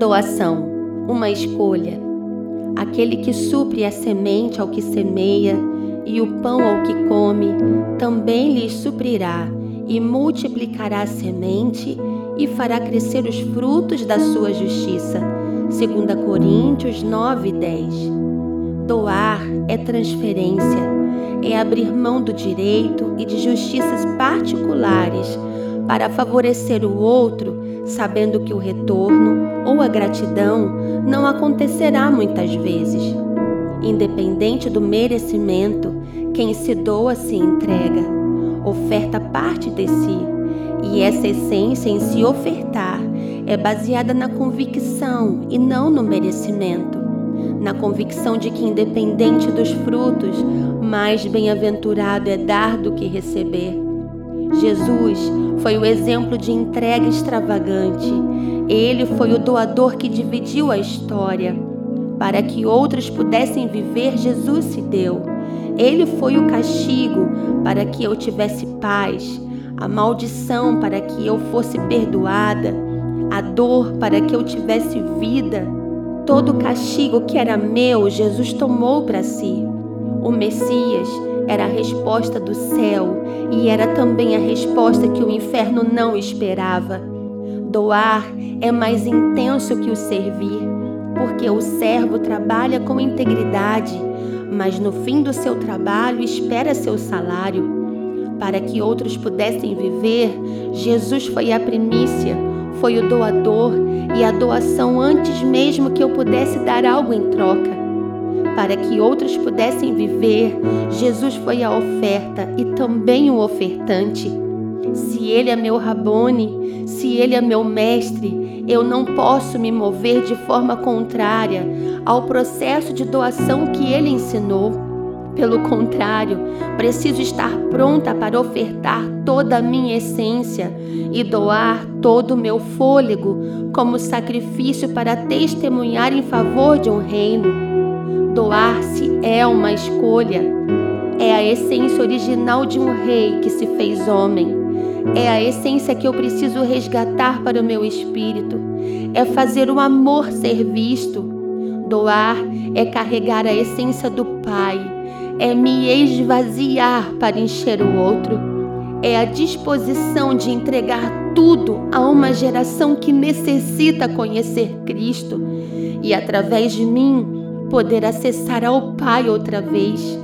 Doação, uma escolha. Aquele que supre a semente ao que semeia e o pão ao que come, também lhes suprirá e multiplicará a semente e fará crescer os frutos da sua justiça. 2 Coríntios 9, 10. Doar é transferência, é abrir mão do direito e de justiças particulares para favorecer o outro, sabendo que o retorno ou a gratidão não acontecerá muitas vezes. Independente do merecimento, quem se doa se entrega, oferta parte de si e essa essência em se ofertar é baseada na convicção e não no merecimento. Na convicção de que, independente dos frutos, mais bem-aventurado é dar do que receber. Jesus foi o exemplo de entrega extravagante. Ele foi o doador que dividiu a história. Para que outros pudessem viver, Jesus se deu. Ele foi o castigo para que eu tivesse paz a maldição para que eu fosse perdoada, a dor para que eu tivesse vida. Todo o castigo que era meu, Jesus tomou para si. O Messias era a resposta do céu e era também a resposta que o inferno não esperava. Doar é mais intenso que o servir, porque o servo trabalha com integridade, mas no fim do seu trabalho espera seu salário para que outros pudessem viver, Jesus foi a primícia, foi o doador e a doação antes mesmo que eu pudesse dar algo em troca. Para que outros pudessem viver, Jesus foi a oferta e também o ofertante. Se ele é meu Rabone, se ele é meu mestre, eu não posso me mover de forma contrária ao processo de doação que ele ensinou. Pelo contrário, preciso estar pronta para ofertar toda a minha essência e doar todo o meu fôlego como sacrifício para testemunhar em favor de um reino. Doar-se é uma escolha. É a essência original de um rei que se fez homem. É a essência que eu preciso resgatar para o meu espírito. É fazer o amor ser visto. Doar é carregar a essência do Pai é me esvaziar para encher o outro, é a disposição de entregar tudo a uma geração que necessita conhecer Cristo e, através de mim, poder acessar ao Pai outra vez.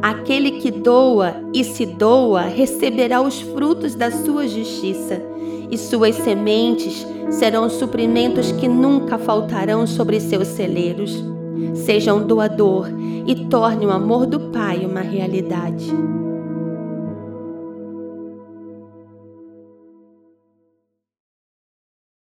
Aquele que doa e se doa receberá os frutos da sua justiça, e suas sementes serão suprimentos que nunca faltarão sobre seus celeiros. Seja um doador e torne o amor do Pai uma realidade.